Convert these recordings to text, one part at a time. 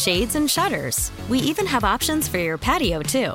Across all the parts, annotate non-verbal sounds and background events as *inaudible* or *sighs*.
shades, and shutters. We even have options for your patio, too.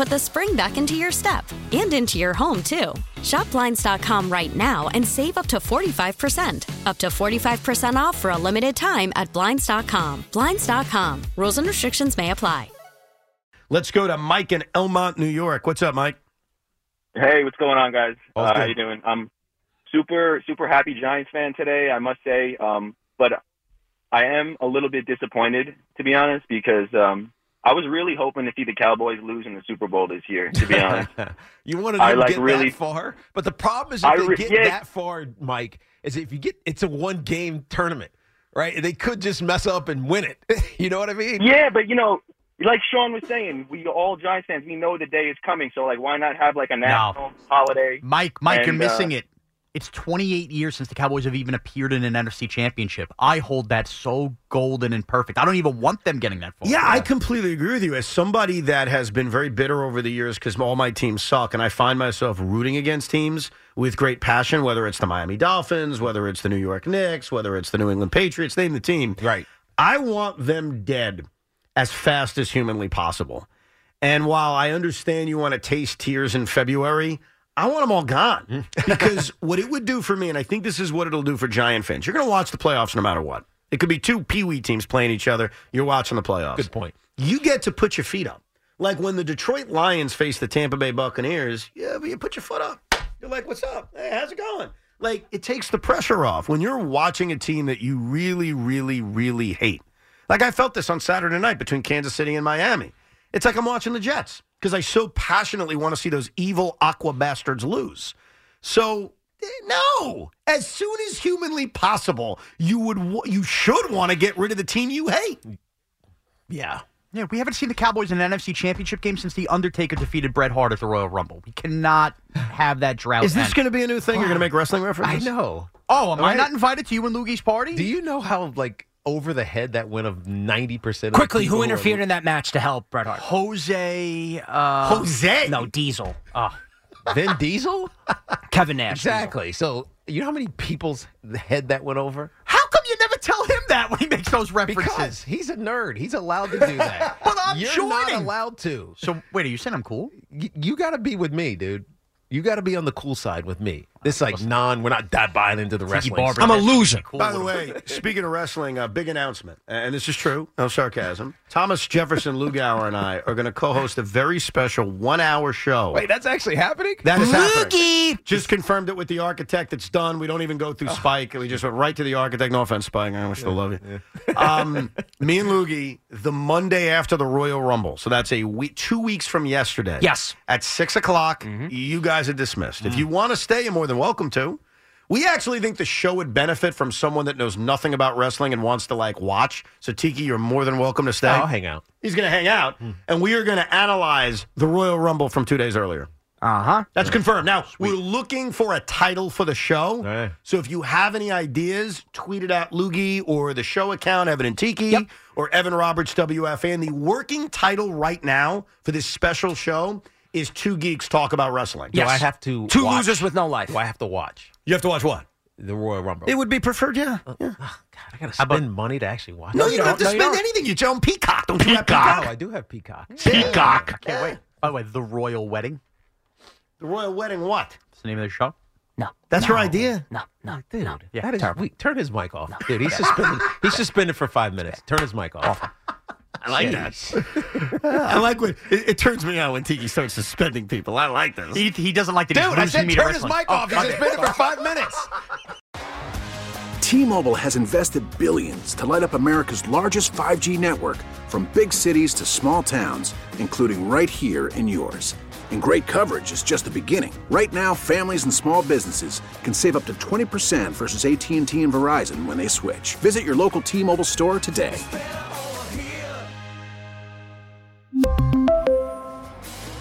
put the spring back into your step and into your home, too. Shop Blinds.com right now and save up to 45%. Up to 45% off for a limited time at Blinds.com. Blinds.com. Rules and restrictions may apply. Let's go to Mike in Elmont, New York. What's up, Mike? Hey, what's going on, guys? Uh, how you doing? I'm super, super happy Giants fan today, I must say. Um, but I am a little bit disappointed, to be honest, because um, I was really hoping to see the Cowboys lose in the Super Bowl this year. To be honest, *laughs* you wanted I, to like, get really- that far, but the problem is if I they re- get yeah. that far, Mike, is if you get it's a one game tournament, right? They could just mess up and win it. *laughs* you know what I mean? yeah, but you know, like Shaun was saying, we all Giants fans, we know the day is coming. So like, why not have like a national holiday? Mike, Mike, you're And, uh, missing it. It's 28 years since the Cowboys have even appeared in an NFC championship. I hold that so golden and perfect. I don't even want them getting that far. Yeah, I completely agree with you. As somebody that has been very bitter over the years because all my teams suck, and I find myself rooting against teams with great passion, whether it's the Miami Dolphins, whether it's the New York Knicks, whether it's the New England Patriots, name the team. Right. I want them dead as fast as humanly possible. And while I understand you want to taste tears in February, I want them all gone. because *laughs* what it would do for me, and I think this is what it'll do for Giant fans, you're going to watch the playoffs no matter what. It could be two Pee Wee teams playing each other. You're watching the playoffs. Good point. You get to put your feet up. Like when the Detroit Lions face the Tampa Bay Buccaneers, yeah, but you put your foot up. You're like, what's up? Hey, how's it going? Like, it takes the pressure off when you're watching a team that you really, really, really hate. Like, I felt this on Saturday night between Kansas City and Miami. It's like I'm watching the Jets because I so passionately want to see those evil aqua bastards lose. So, eh, no. As soon as humanly possible, you would, you should want to get rid of the team you hate. Yeah. Yeah, we haven't seen the Cowboys in an NFC championship game since The Undertaker defeated Bret Hart at the Royal Rumble. We cannot have that drought. Is this going to be a new thing? You're going to make *sighs* wrestling references? I know. Oh, am I not invited to you and Loogie's party? Do you know how like over the head that went of ninety percent? Quickly, who interfered in that match to help Bret Hart? Jose. Uh, Jose? No, Diesel. Oh, Vin Diesel? *laughs* Kevin Nash. exactly. So you know how many people's head that went over? How come you never tell him that when he makes those references? Because he's a nerd. He's allowed to do *laughs* that. But I'm You're not allowed to. So wait, are you saying I'm cool? Y- you got to be with me, dude. You got to be on the cool side with me. This like non. We're not that buying into the wrestling. Barber. stuff. I'm a loser. By the way, speaking of wrestling, a big announcement, and this is true, no sarcasm. Thomas Jefferson Lugauer and I are going to co-host a very special one-hour show. Wait, that's actually happening. that is happening. Loogie. Just confirmed it with the architect. It's done. We don't even go through Spike. We just went right to the architect. No offense, Spike. I still love you. Um, me and Loogie, the Monday after the Royal Rumble. So that's a week, two weeks from yesterday. Yes. At six o'clock, you guys are dismissed. If you want to stay, more than welcome to. We actually think the show would benefit from someone that knows nothing about wrestling and wants to like watch. So Tiki, you're more than welcome to stay. I'll hang out. He's going to hang out, and we are going to analyze the Royal Rumble from two days earlier. Uh huh. That's confirmed. Now, we're looking for a title for the show. right. So if you have any ideas, tweet it at Loogie or the show account, Evan and Tiki, or Evan Roberts WFAN. The working title right now for this special show is Two Geeks Talk About Wrestling. Yes. Do I have to Two watch- losers with no life. Do I have to watch? You have to watch what? the Royal Rumble. It would be preferred, yeah. Uh, yeah. Oh, I gotta spend money to actually watch. No, you don't have to no, spend don't. anything. You own Peacock. Don't you have Oh, Peacock? I do have Peacock. Peacock. Can't wait. By the way, the royal wedding. The royal wedding. What? That's the name of the show. No. That's your idea. No, no, Dude, no. Yeah, that is terrible. Turn his mic off, dude. He's suspended. he's suspended for five minutes. Turn his mic off. I like that. I like when it, it turns me on when Tiki starts suspending people. I like this. He, he doesn't like that he's Dude, I said turn his wrestling. mic Oh, off. He's okay. suspended for five minutes. T-Mobile has invested billions to light up America's largest 5G network from big cities to small towns, including right here in yours. And great coverage is just the beginning. Right now, families and small businesses can save up to 20% versus AT&T and Verizon when they switch. Visit your local T-Mobile store today.